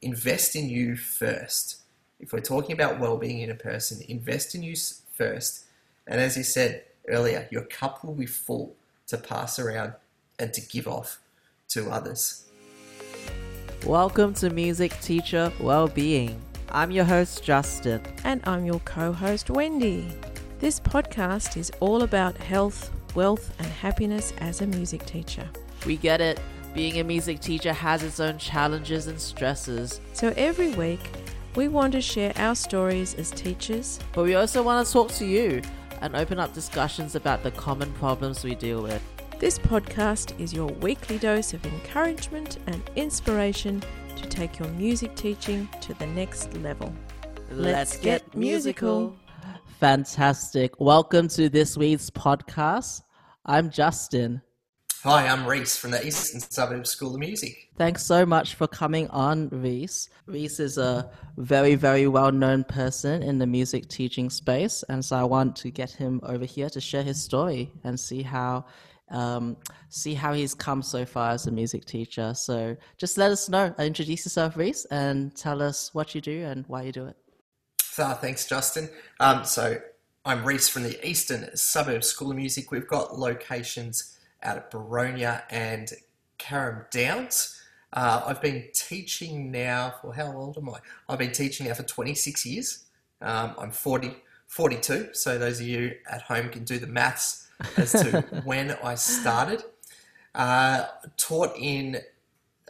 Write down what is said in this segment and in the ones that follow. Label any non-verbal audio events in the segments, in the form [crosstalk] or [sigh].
invest in you first. If we're talking about well-being in a person, invest in you first. And as you said earlier, your cup will be full to pass around and to give off to others. Welcome to Music Teacher Wellbeing. I'm your host, Justin. And I'm your co host, Wendy. This podcast is all about health, wealth, and happiness as a music teacher. We get it. Being a music teacher has its own challenges and stresses. So every week, we want to share our stories as teachers. But we also want to talk to you and open up discussions about the common problems we deal with. This podcast is your weekly dose of encouragement and inspiration to take your music teaching to the next level. Let's, get musical. Fantastic. Welcome to this week's podcast. I'm Justin. Hi, I'm Reese from the Eastern Suburbs School of Music. Thanks so much for coming on, Reese. Reese is a very, very well known person in the music teaching space, and so I want to get him over here to share his story and see how um, see how he's come so far as a music teacher. So just let us know. Introduce yourself, Reese, and tell us what you do and why you do it. So, thanks, Justin. Um, so I'm Reese from the Eastern Suburbs School of Music. We've got locations out at Boronia and Carrum Downs. Uh, I've been teaching now for how old am I? I've been teaching now for 26 years. Um, I'm 40, 42, so those of you at home can do the maths as to [laughs] when I started. Uh, taught in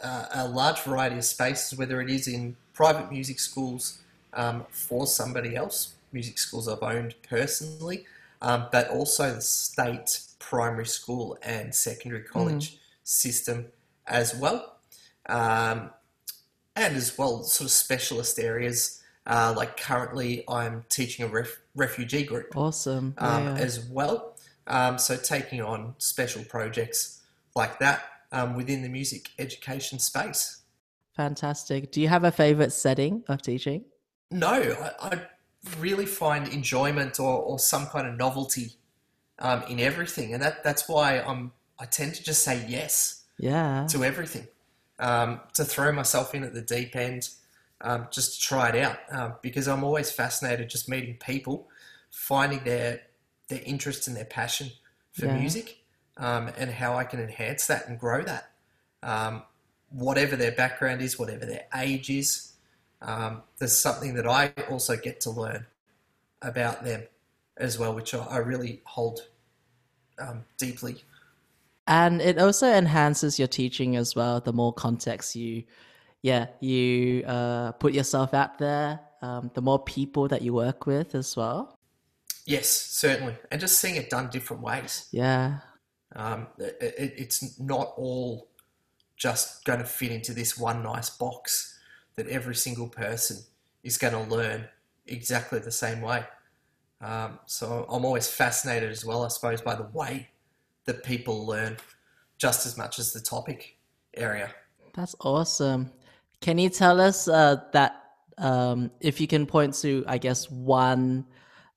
uh, a large variety of spaces, whether it is in private music schools um, for somebody else, music schools I've owned personally, um, but also the state primary school and secondary college mm. system as well. Um, and as well, sort of specialist areas. Uh, like currently, I'm teaching a ref- refugee group. Awesome. Um, yeah. As well. Um, so taking on special projects like that um, within the music education space. Fantastic. Do you have a favorite setting of teaching? No, I, I really find enjoyment or, or some kind of novelty um, in everything, and that that's why I'm I tend to just say yes, yeah, to everything, um, to throw myself in at the deep end, um, just to try it out, um, because I'm always fascinated just meeting people, finding their their interest and their passion for yeah. music um, and how I can enhance that and grow that. Um, whatever their background is, whatever their age is, um, there's something that I also get to learn about them as well, which I, really hold um, deeply. And it also enhances your teaching as well. The more context you, yeah, you uh, put yourself out there, um, the more people that you work with as well. Yes, certainly, and just seeing it done different ways. Yeah, um, it, it, it's not all just going to fit into this one nice box that every single person is going to learn exactly the same way. Um, so I'm always fascinated as well, I suppose, by the way that people learn just as much as the topic area. That's awesome. Can you tell us uh, that um, if you can point to, I guess, one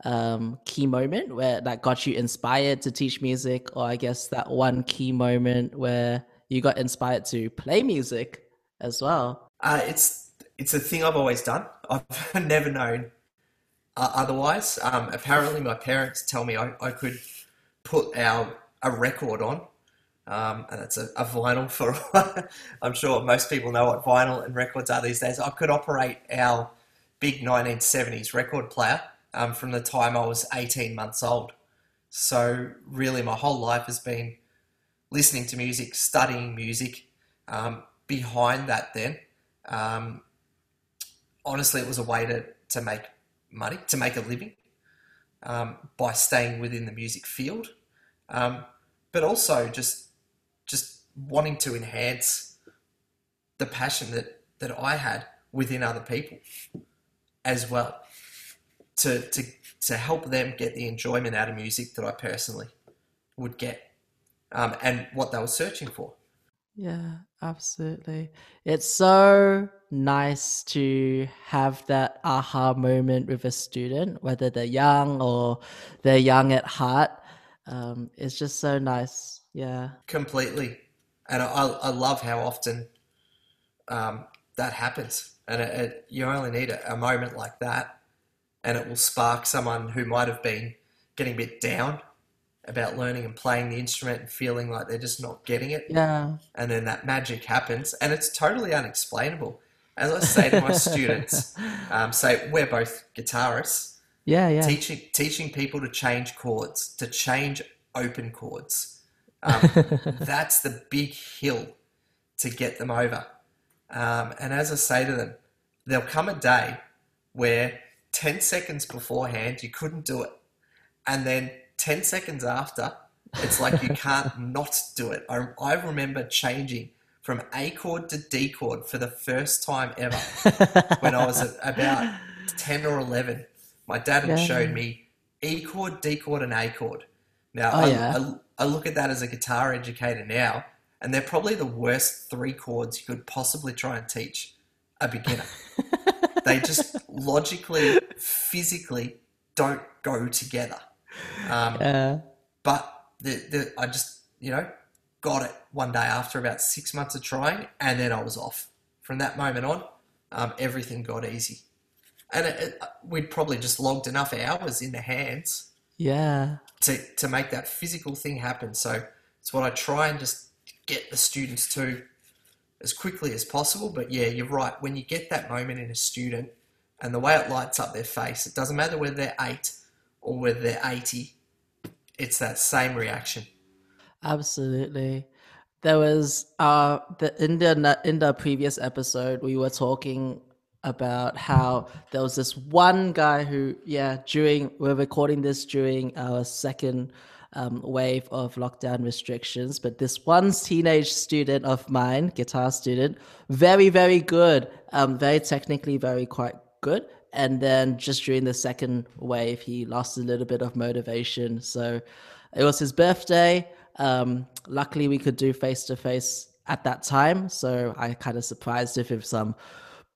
um, key moment where that got you inspired to teach music, or I guess that one key moment where you got inspired to play music as well? Uh, it's it's a thing I've always done. I've [laughs] never known uh, otherwise. Um, apparently, my parents tell me I, I could put our a record on, um, and that's a, a vinyl for. [laughs] I'm sure most people know what vinyl and records are these days. I could operate our big 1970s record player um, from the time I was 18 months old. So, really, my whole life has been listening to music, studying music. Um, behind that, then, um, honestly, it was a way to, to make money, to make a living um, by staying within the music field, um, but also just just wanting to enhance the passion that, that I had within other people as well to, to, to help them get the enjoyment out of music that I personally would get um, and what they were searching for. Yeah, absolutely. It's so nice to have that aha moment with a student, whether they're young or they're young at heart. Um, it's just so nice. Yeah. Completely. And I, I love how often um, that happens, and it, it, you only need a, a moment like that, and it will spark someone who might have been getting a bit down about learning and playing the instrument and feeling like they're just not getting it. Yeah. And then that magic happens, and it's totally unexplainable. As I say to my [laughs] students, um, say we're both guitarists, Yeah, yeah. teaching teaching people to change chords, to change open chords. Um, [laughs] that's the big hill to get them over. Um, and as I say to them, there'll come a day where 10 seconds beforehand you couldn't do it. And then 10 seconds after, it's like you can't [laughs] not do it. I, I remember changing from A chord to D chord for the first time ever when I was about 10 or 11. My dad had Yeah. showed me E chord, D chord, and A chord. Now, Oh, I, yeah. I, I look at that as a guitar educator now, and they're probably the worst three chords you could possibly try and teach a beginner. [laughs] they just logically, physically don't go together. Um, Yeah. but the, the, I just, you know, got it one day after about six months of trying, and then I was off. From that moment on, um, everything got easy. And it, it, we'd probably just logged enough hours in the hands Yeah. to, to make that physical thing happen. So it's what I try and just get the students to as quickly as possible. But yeah, you're right. When you get that moment in a student and the way it lights up their face, it doesn't matter whether they're eight or whether they're 80, it's that same reaction. Absolutely. There was uh the in the in the previous episode we were talking about how there was this one guy who yeah during we're recording this during our second um, wave of lockdown restrictions but this one teenage student of mine guitar student very very good um very technically very quite good and then just during the second wave he lost a little bit of motivation so it was his birthday um, luckily, we could do face to face at that time, so I kind of surprised him with some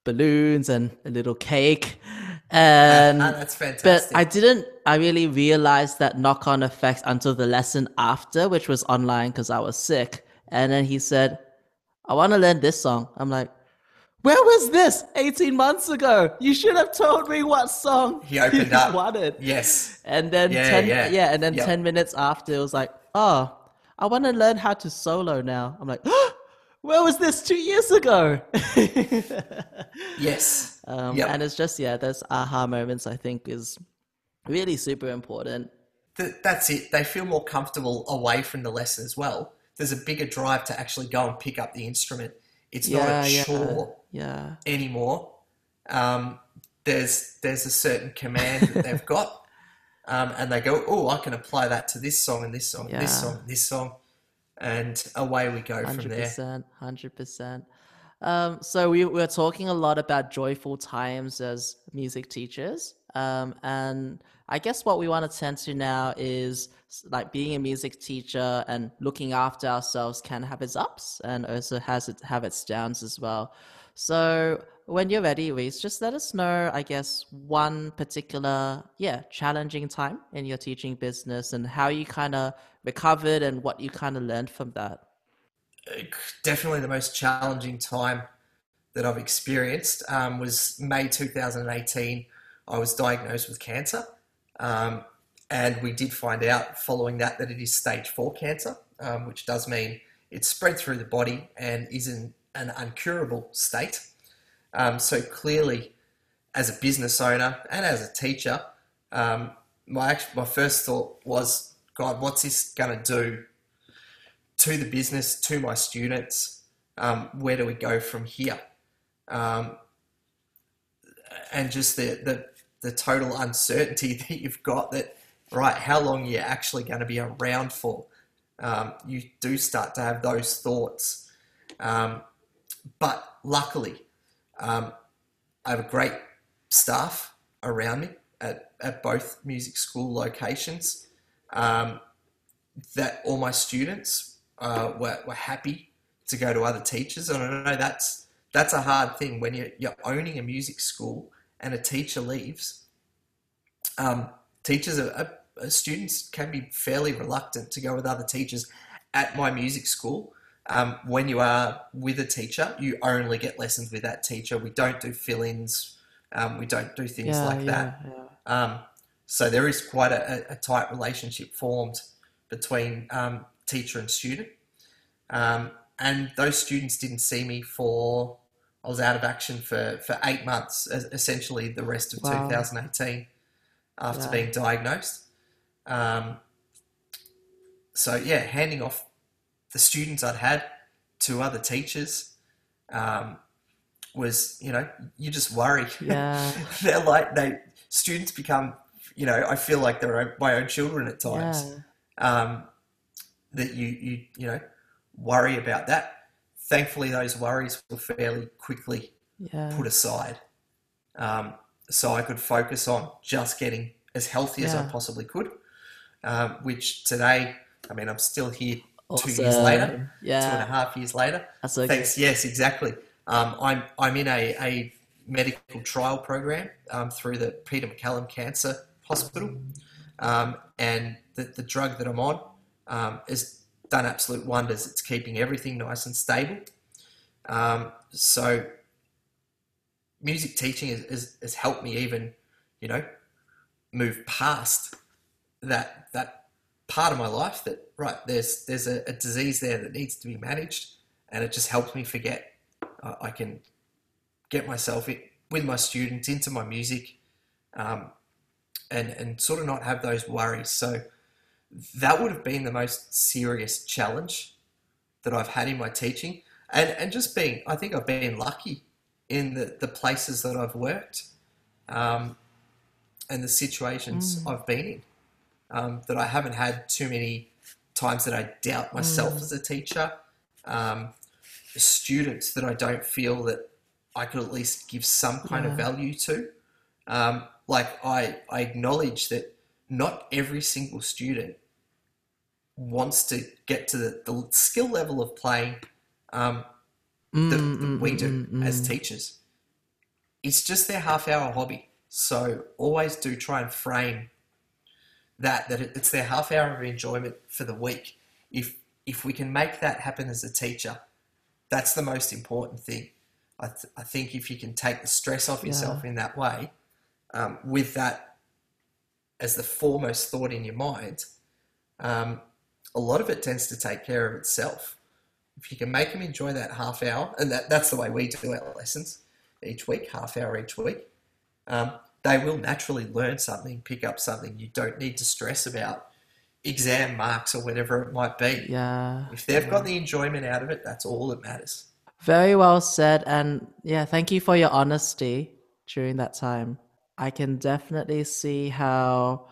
balloons and a little cake. And Ah, that's but. I didn't. I really realized that knock on effects until the lesson after, which was online because I was sick. And then he said, "I want to learn this song." I'm like. Where was this 18 months ago? You should have told me what song He opened up. wanted. yes. And then Yeah, ten, yeah. yeah, and then Yep. ten minutes after, it was like, oh, I want to learn how to solo now. I'm like, where was this two years ago? [laughs] Yes. um, Yep. And it's just yeah, those aha moments I think is really super important. Th- that's it. They feel more comfortable away from the lesson as well. There's a bigger drive to actually go and pick up the instrument. It's not a yeah, chore yeah, anymore. Um, there's there's a certain command that they've [laughs] got, um, and they go, "Oh, I can apply that to this song and this song, and this song, and this song," and away we go from hundred there. hundred percent. Um, so we we're talking a lot about joyful times as music teachers, um, and I guess what we want to tend to now is like being a music teacher and looking after ourselves can have its ups and also has it have its downs as well. So when you're ready, Reese, just let us know, I guess, one particular, yeah, challenging time in your teaching business and how you kind of recovered and what you kind of learned from that. definitely the most challenging time that I've experienced um, was May 2018. I was diagnosed with cancer, um, and we did find out following that that it is stage four cancer, um, which does mean it's spread through the body and is in an uncurable state. Um, so clearly, as a business owner and as a teacher, um, my my first thought was, God, what's this going to do to the business, to my students. Um, where do we go from here? Um, and just the, the the total uncertainty [laughs] that you've got that right, how long you're actually going to be around for. Um, you do start to have those thoughts, um, but luckily, um, I have a great staff around me at, at both music school locations. Um, that all my students uh, were, were happy to go to other teachers. And I know that's that's a hard thing when you're, you're owning a music school and a teacher leaves. Um, teachers, are, are, students can be fairly reluctant to go with other teachers at my music school um, when you are with a teacher, you only get lessons with that teacher. We don't do fill-ins. Um, we don't do things yeah, like yeah, that. yeah. Um, so there is quite a, a tight relationship formed between um, teacher and student. Um, and those students didn't see me for, I was out of action for, for eight months, essentially the rest of Wow. 2018 after Yeah. being diagnosed. Um, so yeah, handing off the students I'd had to other teachers um, was, you know, you just worry. Yeah. [laughs] they're like they students become, you know, I feel like they're own- my own children at times. Yeah. Um, that you you you know worry about that. Thankfully, those worries were fairly quickly Yeah. put aside, um, so I could focus on just getting as healthy as I possibly could. Um, which today, I mean, I'm still here two years later, two and a Yeah. half years later. That's okay. Thanks. Yes, exactly. Um, I'm I'm in a, a medical trial program um, through the Peter MacCallum Cancer Hospital, um, and the, the drug that I'm on um, has done absolute wonders. It's keeping everything nice and stable. Um, so, music teaching has, helped me even, you know, move past that that part of my life that right there's there's a, a disease there that needs to be managed and it just helps me forget I, I can get myself in, with my students into my music um, and and sort of not have those worries so that would have been the most serious challenge that I've had in my teaching and and just being I think I've been lucky in the, the places that I've worked um, and the situations I've been in um, that I haven't had too many times that I doubt myself as a teacher. Um, students that I don't feel that I could at least give some kind of value to. Um, like I, I acknowledge that not every single student wants to get to the, the skill level of play um, that, Mm, that mm, we mm, do mm, as mm. teachers. It's just their half hour hobby. So always do try and frame that that it- it's their half hour of enjoyment for the week. If if we can make that happen as a teacher, that's the most important thing. I, th- I think if you can take the stress off yourself in that way, um, with that as the foremost thought in your mind, um, a lot of it tends to take care of itself. If you can make them enjoy that half hour, and that, that's the way we do our lessons each week, half hour each week, um, they will naturally learn something, pick up something. You don't need to stress about exam marks or whatever it might be. Yeah. If they've got the enjoyment out of it, that's all that matters. Very well said. And yeah, thank you for your honesty during that time. I can definitely see how,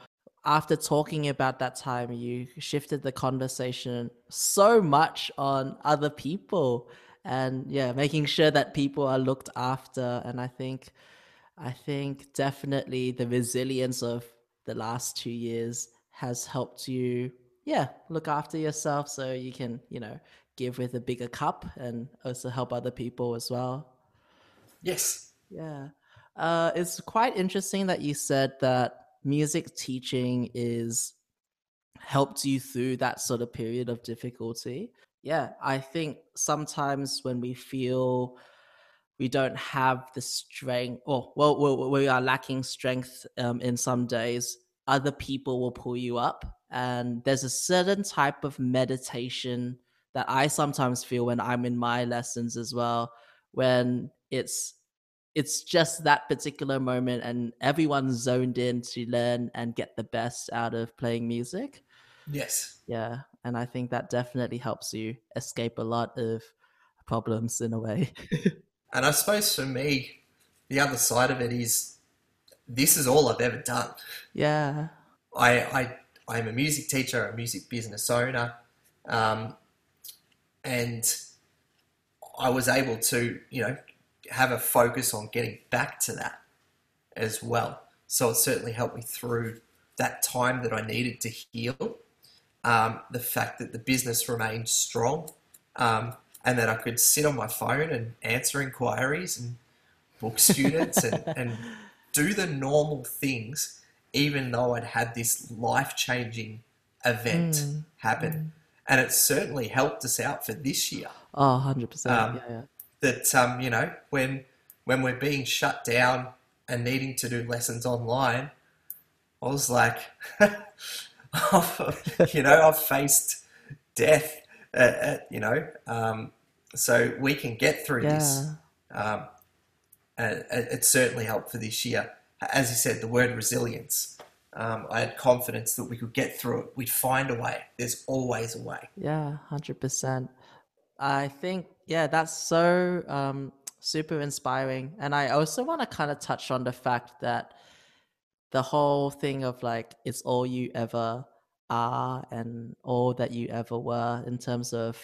after talking about that time, you shifted the conversation so much on other people and yeah, making sure that people are looked after. And I think, I think definitely the resilience of the last two years has helped you, yeah, look after yourself so you can, you know, give with a bigger cup and also help other people as well. Yes. Yeah. Uh, it's quite interesting that you said that music teaching is helped you through that sort of period of difficulty. Yeah, I think sometimes when we feel we don't have the strength, or well, we are lacking strength um, in some days, other people will pull you up. And there's a certain type of meditation that I sometimes feel when I'm in my lessons as well, when it's it's just that particular moment and everyone's zoned in to learn and get the best out of playing music. Yes. Yeah, and I think that definitely helps you escape a lot of problems in a way. [laughs] And I suppose for me, the other side of it is this is all I've ever done. yeah. I, I, I'm a music teacher, a music business owner, um, and I was able to, you know, have a focus on getting back to that as well. So it certainly helped me through that time that I needed to heal. Um, the fact that the business remained strong, um, and that I could sit on my phone and answer inquiries and book [laughs] students and, and do the normal things, even though I'd had this life changing event happen. and it's certainly helped us out for this year. Oh, 100%. Um, yeah, yeah. That um, you know when when we're being shut down and needing to do lessons online, I was like, [laughs] you know, I've faced death, at, at, you know, um, so we can get through this. Um, and it certainly helped for this year. As you said, the word resilience. Um, I had confidence that we could get through it. We'd find a way. There's always a way. Yeah, hundred percent. I think yeah, that's so um, super inspiring, and I also want to kind of touch on the fact that the whole thing of like it's all you ever are and all that you ever were in terms of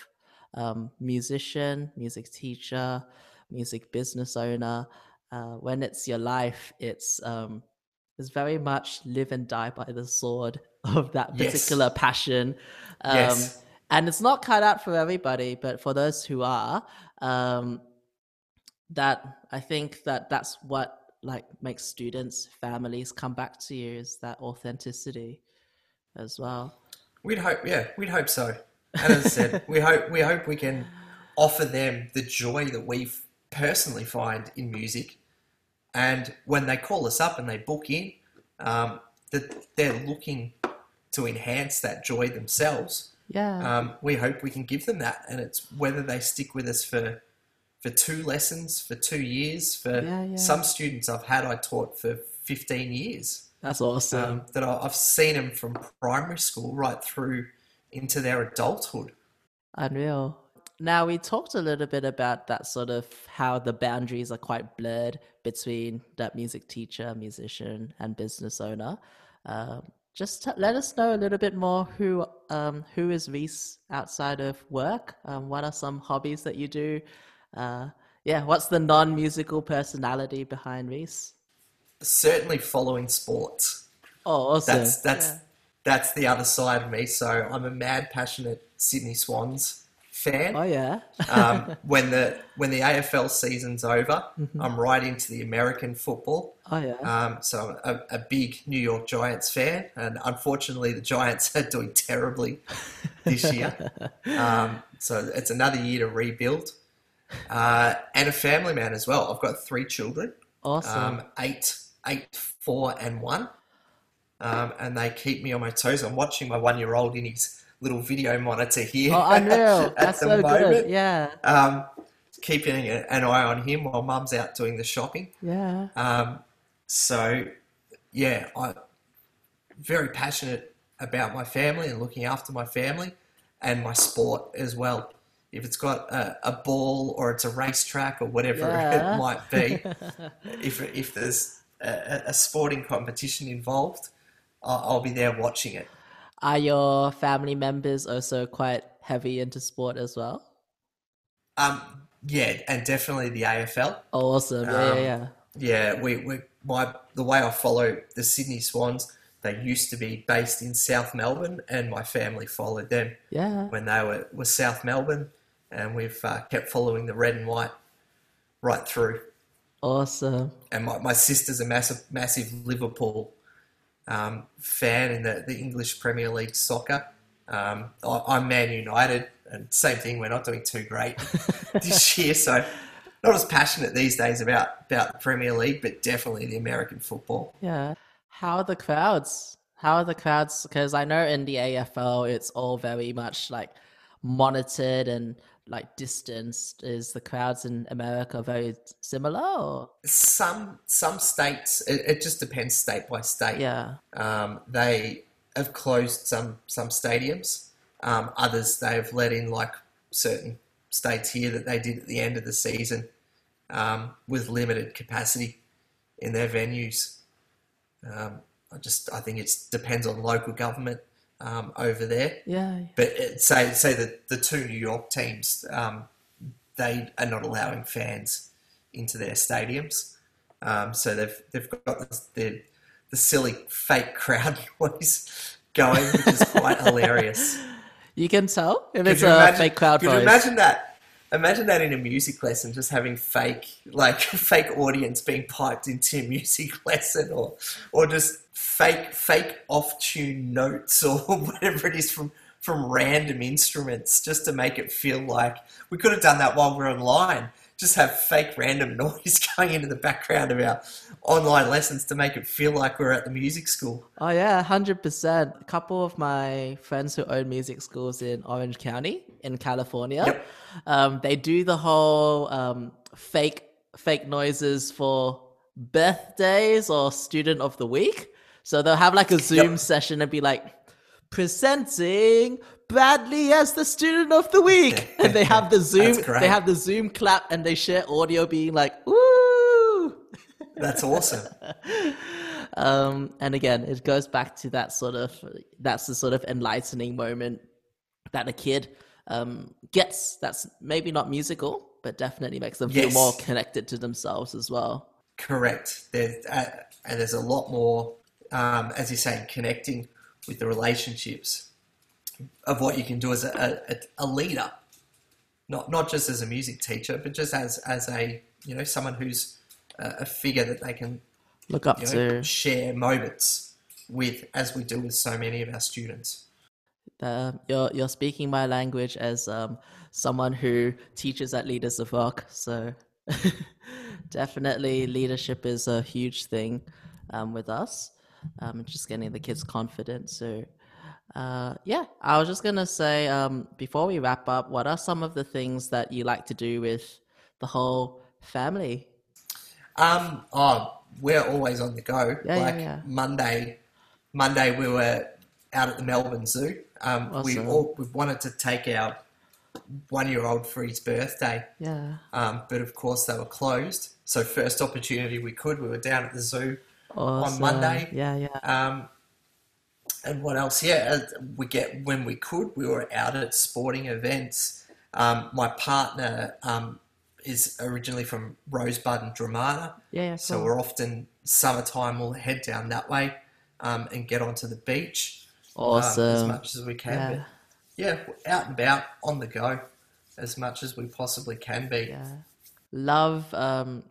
um, musician, music teacher, music business owner. Uh, when it's your life, it's um, it's very much live and die by the sword [laughs] of that Yes. particular passion. Um, Yes. And it's not cut out for everybody, but for those who are, um, that I think that that's what like makes students, families come back to you is that authenticity as well. We'd hope, yeah, we'd hope so. And as I said, we hope we hope we can offer them the joy that we personally find in music. And when they call us up and they book in, um, that they're looking to enhance that joy themselves. Yeah. Um, we hope we can give them that, and it's whether they stick with us for for two lessons, for two years, for Yeah, yeah. some students I've had I taught for fifteen years that's awesome. um, that I- I've seen them from primary school right through into their adulthood. Unreal. Now we talked a little bit about that sort of how the boundaries are quite blurred between that music teacher, musician, and business owner. Um, just t- let us know a little bit more who um, who is Reese outside of work. Um, what are some hobbies that you do? Uh, yeah, what's the non-musical personality behind Reese? Certainly following sports. Oh, awesome! That's that's Yeah. that's the other side of me. So I'm a mad, passionate Sydney Swans fan. Oh yeah. [laughs] um, when the when the AFL season's over, Mm-hmm. I'm right into the American football. oh yeah. Um, so I'm a, a big New York Giants fan, and unfortunately, the Giants [laughs] are doing terribly this year. [laughs] Um, so it's another year to rebuild. Uh, and a family man as well. I've got three children, awesome. um, eight, eight, four, and one, um, and they keep me on my toes. I'm watching my one-year-old in his little video monitor here. oh, unreal! [laughs] at That's the so moment. good. Yeah. Um, keeping an eye on him while Mum's out doing the shopping. Yeah. Um, so, yeah, I'm very passionate about my family and looking after my family and my sport as well. If it's got a, a ball or it's a racetrack or whatever [laughs] Yeah. it might be, [laughs] if, if there's a, a sporting competition involved, I'll, I'll be there watching it. Are your family members also quite heavy into sport as well? Um, yeah, and definitely the AFL. Oh, awesome. Yeah, Um, yeah, yeah. Yeah, we, we my the way I follow the Sydney Swans, they used to be based in South Melbourne, and my family followed them Yeah. when they were were South Melbourne, and we've uh, kept following the red and white right through. Awesome. And my, my sister's a massive massive Liverpool um, fan in the, the English Premier League soccer. Um, I, I'm Man United, and same thing. We're not doing too great [laughs] this year, so not as passionate these days about about the Premier League, but definitely the American football. Yeah. How are the crowds? How are the crowds? Because I know in the AFL, it's all very much like monitored and like distanced. Is the crowds in America very similar? Or? Some some states, it, it just depends state by state. Yeah. Um, they have closed some some stadiums. Um, others they have let in like certain states here that they did at the end of the season um, with limited capacity in their venues. Um, I just I think it depends on local government um, over there. Yeah. But it, say say that the two New York teams, um, they are not allowing fans into their stadiums, um, so they've they've got the, the the silly fake crowd [laughs] noise going, which is quite [laughs] hilarious. You can tell if Could it's a imagine- fake crowd Could you voice. imagine that? Imagine that in a music lesson, just having fake, like [laughs] fake audience being piped into a music [laughs] lesson, or or just fake fake off tune notes, [laughs] or whatever it is from from random instruments just to make it feel like we could have done that while we're online. Just have fake random [laughs] noise going into the background of our online lessons to make it feel like we're at the music school. Oh yeah, hundred percent. A couple of my friends who own music schools in Orange County in California, Yep. um, they do the whole um, fake fake noises for birthdays or student of the week. So they'll have like a Zoom Yep. session and be like, presenting Bradley as the student of the week, [laughs] and they have the Zoom, they have the Zoom clap, and they share audio being like, "Woo!" [laughs] That's awesome. [laughs] um, and again, it goes back to that sort of that's the sort of enlightening moment that a kid um, gets. That's maybe not musical, but definitely makes them feel more connected to themselves as well. Correct. There's, uh, and there's a lot more, um, as you say, connecting with the relationships of what you can do as a, a, a leader, not not just as a music teacher, but just as as a you know someone who's a, a figure that they can Look up you know, to share moments with, as we do with so many of our students. uh, you're you're speaking my language as um, someone who teaches at Leaders of Rock. So [laughs] definitely, leadership is a huge thing um, with us. Um, just getting the kids confident. So uh, yeah, I was just gonna say um, before we wrap up, what are some of the things that you like to do with the whole family? Um, oh, we're always on the go. Yeah, yeah, like yeah. Monday, Monday we were out at the Melbourne Zoo. Um, we all we've wanted to take our one-year-old for his birthday, Yeah, um, but of course they were closed. So first opportunity we could, we were down at the zoo. Awesome. Monday. Yeah, yeah. Um, and what else? Yeah, we get when we could. We were out at sporting events. Um, my partner um, is originally from Rosebud and Dromana, Yeah, yeah. so cool. we're often summertime. We'll head down that way um, and get onto the beach um, as much as we can. Yeah. But yeah, out and about on the go as much as we possibly can be. Yeah. Love um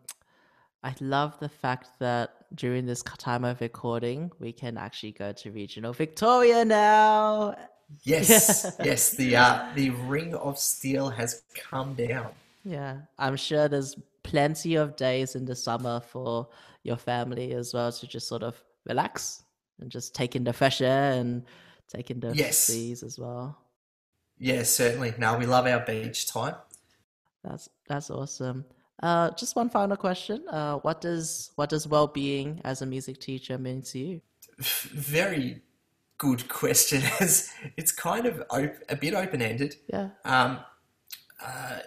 I love the fact that during this time of recording we can actually go to regional Victoria now. Yes, [laughs] yes. The uh, the ring of steel has come down. Yeah. I'm sure there's plenty of days in the summer for your family as well to just sort of relax and just take in the fresh air and take in the Yes. seas as well. Yes, certainly. No, we love our beach time. That's that's awesome. Uh, just one final question. Uh, what does what does well-being as a music teacher mean to you? Very good question. [laughs] As it's kind of op- a bit open ended. Yeah. Um, uh,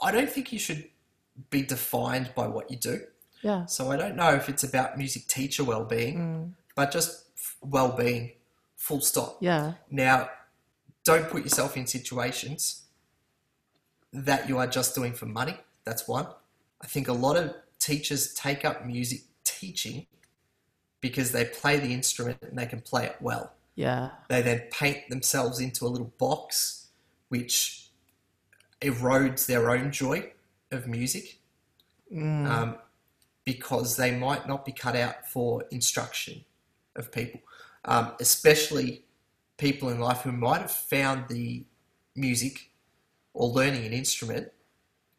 I don't think you should be defined by what you do. Yeah. So I don't know if it's about music teacher well-being, but just well-being, full stop. Yeah. Now, don't put yourself in situations that you are just doing for money. That's one. I think a lot of teachers take up music teaching because they play the instrument and they can play it well. Yeah. They then paint themselves into a little box which erodes their own joy of music um, because they might not be cut out for instruction of people, um, especially people in life who might have found the music or learning an instrument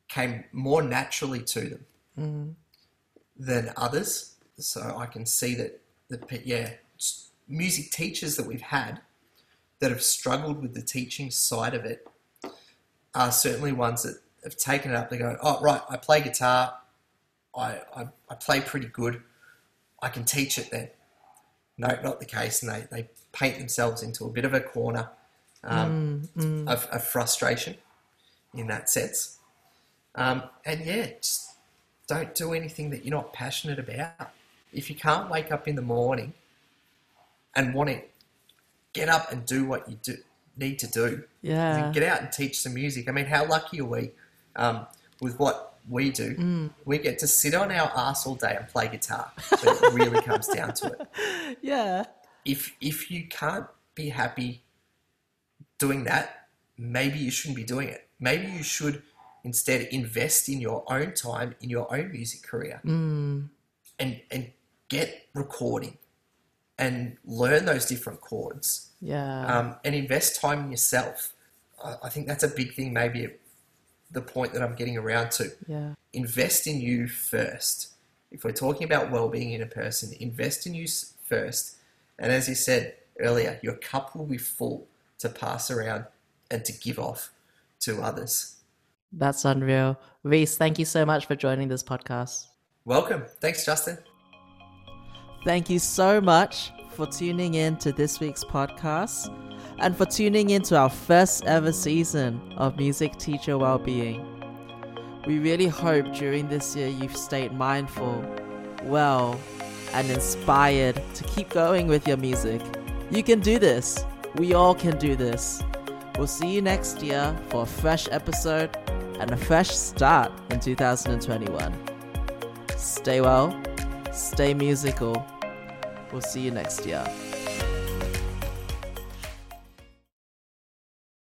came more naturally to them than others. So I can see that the yeah music teachers that we've had that have struggled with the teaching side of it are certainly ones that have taken it up. They go, oh right, I play guitar, I I, I play pretty good, I can teach it then. No, not the case, and they, they paint themselves into a bit of a corner um, Of, of frustration in that sense. Um, and yeah, just don't do anything that you're not passionate about. If you can't wake up in the morning and want to get up and do what you do need to do, Yeah. get out and teach some music. I mean, how lucky are we um, with what we do? Mm. We get to sit on our ass all day and play guitar. When it really comes [laughs] down to it. Yeah. If if you can't be happy doing that, maybe you shouldn't be doing it. Maybe you should instead invest in your own time in your own music career Mm. and and get recording and learn those different chords Yeah. um, and invest time in yourself. I, I think that's a big thing, maybe the point that I'm getting around to. yeah. Invest in you first. If we're talking about well being in a person, invest in you first. And as you said earlier, your cup will be full to pass around and to give off to others. That's unreal. Reese, thank you so much for joining this podcast. Welcome. Thanks, Justin. Thank you so much for tuning in to this week's podcast and for tuning in to our first ever season of Music Teacher Wellbeing. We really hope during this year you've stayed mindful, well, and inspired to keep going with your music. You can do this. We all can do this. We'll see you next year for a fresh episode and a fresh start in 2021. Stay well, stay musical. We'll see you next year.